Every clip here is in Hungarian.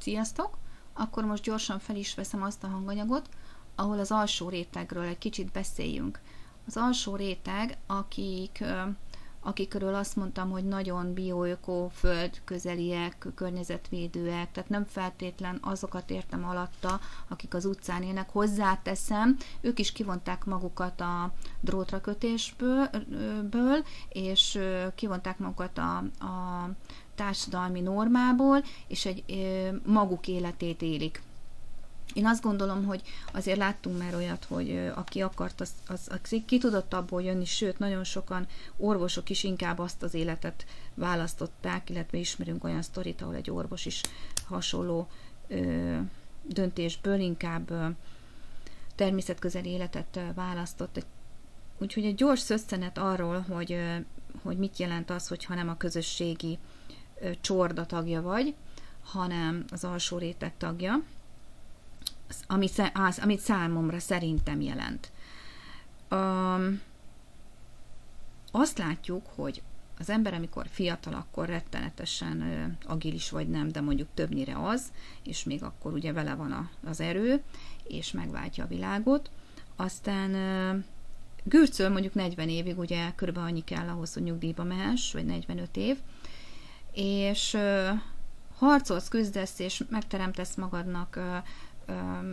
Sziasztok! Akkor most gyorsan fel is veszem azt a hanganyagot, ahol az alsó rétegről egy kicsit beszéljünk. Az alsó réteg, akik akikről azt mondtam, hogy nagyon bioöko, föld közeliek, környezetvédőek, tehát nem feltétlen azokat értem alatta, akik az utcán élnek. Hozzáteszem, ők is kivonták magukat a drótrakötésből, és kivonták magukat a, a társadalmi normából, és egy maguk életét élik. Én azt gondolom, hogy azért láttunk már olyat, hogy aki akart, az, az, az ki tudott abból jönni, sőt, nagyon sokan orvosok is inkább azt az életet választották, illetve ismerünk olyan sztorit, ahol egy orvos is hasonló ö, döntésből inkább ö, természetközeli életet választott. Úgyhogy egy gyors szösszenet arról, hogy, ö, hogy mit jelent az, hogyha nem a közösségi ö, csorda tagja vagy, hanem az alsó réteg tagja ami, az, amit számomra szerintem jelent. Um, azt látjuk, hogy az ember, amikor fiatal, akkor rettenetesen agilis vagy nem, de mondjuk többnyire az, és még akkor ugye vele van a, az erő, és megváltja a világot. Aztán Gürcöl mondjuk 40 évig, ugye körülbelül annyi kell ahhoz, hogy nyugdíjba mehess, vagy 45 év, és harcolsz, küzdesz, és megteremtesz magadnak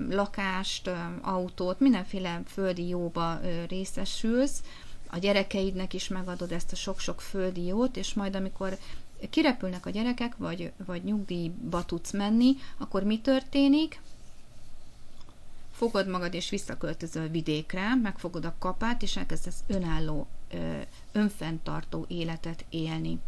lakást, autót, mindenféle földi jóba részesülsz, a gyerekeidnek is megadod ezt a sok-sok földi jót, és majd amikor kirepülnek a gyerekek, vagy, vagy nyugdíjba tudsz menni, akkor mi történik? Fogod magad és visszaköltözöl vidékre, megfogod a kapát, és elkezdesz önálló, önfenntartó életet élni.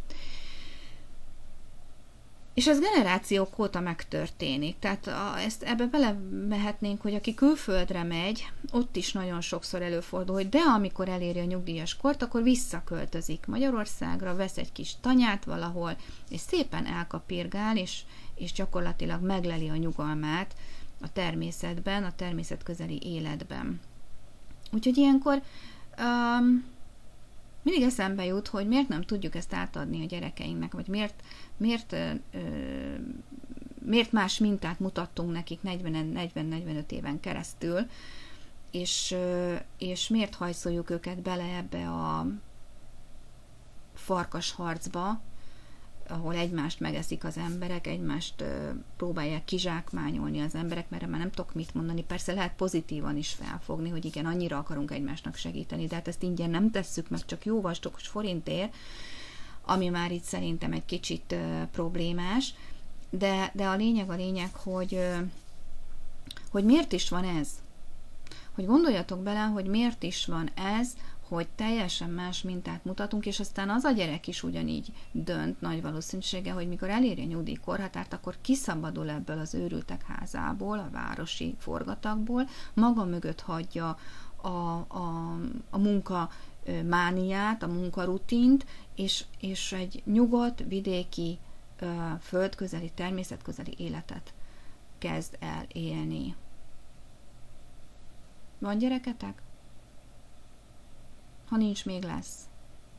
És ez generációk óta megtörténik. Tehát a, ezt ebbe belemehetnénk, hogy aki külföldre megy, ott is nagyon sokszor előfordul, hogy de amikor eléri a nyugdíjas kort, akkor visszaköltözik Magyarországra, vesz egy kis tanyát valahol, és szépen elkapirgál, és, és gyakorlatilag megleli a nyugalmát a természetben, a természet közeli életben. Úgyhogy ilyenkor um, mindig eszembe jut, hogy miért nem tudjuk ezt átadni a gyerekeinknek, vagy miért, miért, miért más mintát mutattunk nekik 40-45 éven keresztül, és, és miért hajszoljuk őket bele ebbe a farkas harcba, ahol egymást megeszik az emberek, egymást próbálják kizsákmányolni az emberek, mert már nem tudok mit mondani. Persze lehet pozitívan is felfogni, hogy igen, annyira akarunk egymásnak segíteni, de hát ezt ingyen nem tesszük meg, csak jó vastagos forintért, ami már itt szerintem egy kicsit problémás. De, de a lényeg a lényeg, hogy, hogy miért is van ez? Hogy gondoljatok bele, hogy miért is van ez, hogy teljesen más mintát mutatunk, és aztán az a gyerek is ugyanígy dönt nagy valószínűsége, hogy mikor eléri a nyugdíjkorhatárt, akkor kiszabadul ebből az őrültek házából, a városi forgatagból, maga mögött hagyja a, a, a munka mániát, a munkarutint, és, és egy nyugodt, vidéki, földközeli, természetközeli életet kezd el élni. Van gyereketek? Ha nincs, még lesz.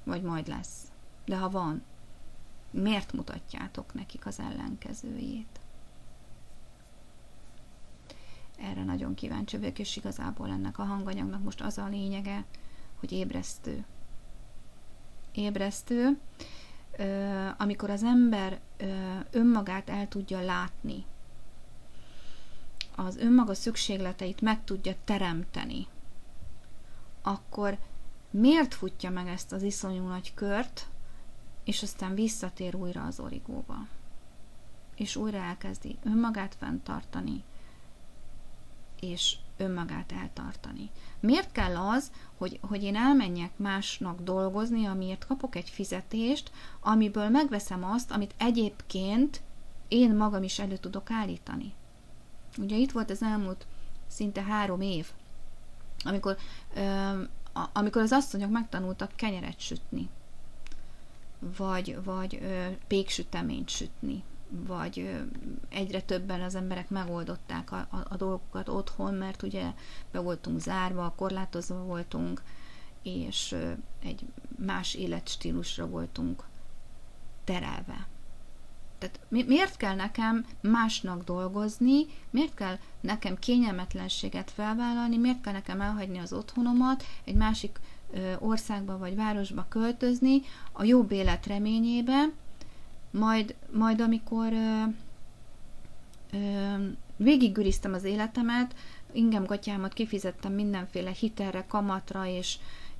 Vagy majd lesz. De ha van, miért mutatjátok nekik az ellenkezőjét? Erre nagyon kíváncsi vagyok, és igazából ennek a hanganyagnak most az a lényege, hogy ébresztő. Ébresztő, amikor az ember önmagát el tudja látni, az önmaga szükségleteit meg tudja teremteni, akkor miért futja meg ezt az iszonyú nagy kört, és aztán visszatér újra az origóba. És újra elkezdi önmagát fenntartani, és önmagát eltartani. Miért kell az, hogy, hogy én elmenjek másnak dolgozni, amiért kapok egy fizetést, amiből megveszem azt, amit egyébként én magam is elő tudok állítani? Ugye itt volt az elmúlt szinte három év, amikor ö, amikor az asszonyok megtanultak kenyeret sütni, vagy, vagy ö, péksüteményt sütni, vagy ö, egyre többen az emberek megoldották a, a, a dolgokat otthon, mert ugye be voltunk zárva, korlátozva voltunk, és ö, egy más életstílusra voltunk terelve. Tehát mi, miért kell nekem másnak dolgozni, miért kell nekem kényelmetlenséget felvállalni, miért kell nekem elhagyni az otthonomat, egy másik ö, országba vagy városba költözni a jobb élet reményébe, majd, majd amikor ö, ö, végiggüriztem az életemet, ingem gatyámat kifizettem mindenféle hitelre, kamatra és,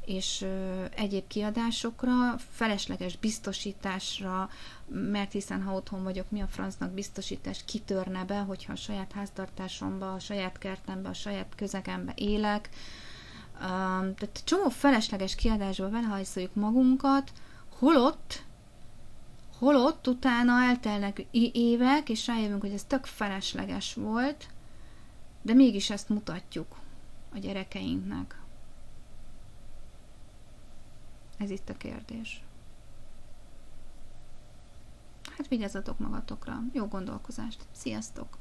és egyéb kiadásokra, felesleges biztosításra, mert hiszen ha otthon vagyok, mi a francnak biztosítás kitörne be, hogyha a saját háztartásomba, a saját kertembe, a saját közegembe élek. Tehát csomó felesleges kiadásba belehajszoljuk magunkat, holott holott utána eltelnek évek, és rájövünk, hogy ez tök felesleges volt, de mégis ezt mutatjuk a gyerekeinknek. Ez itt a kérdés. Hát vigyázzatok magatokra. Jó gondolkozást. Sziasztok!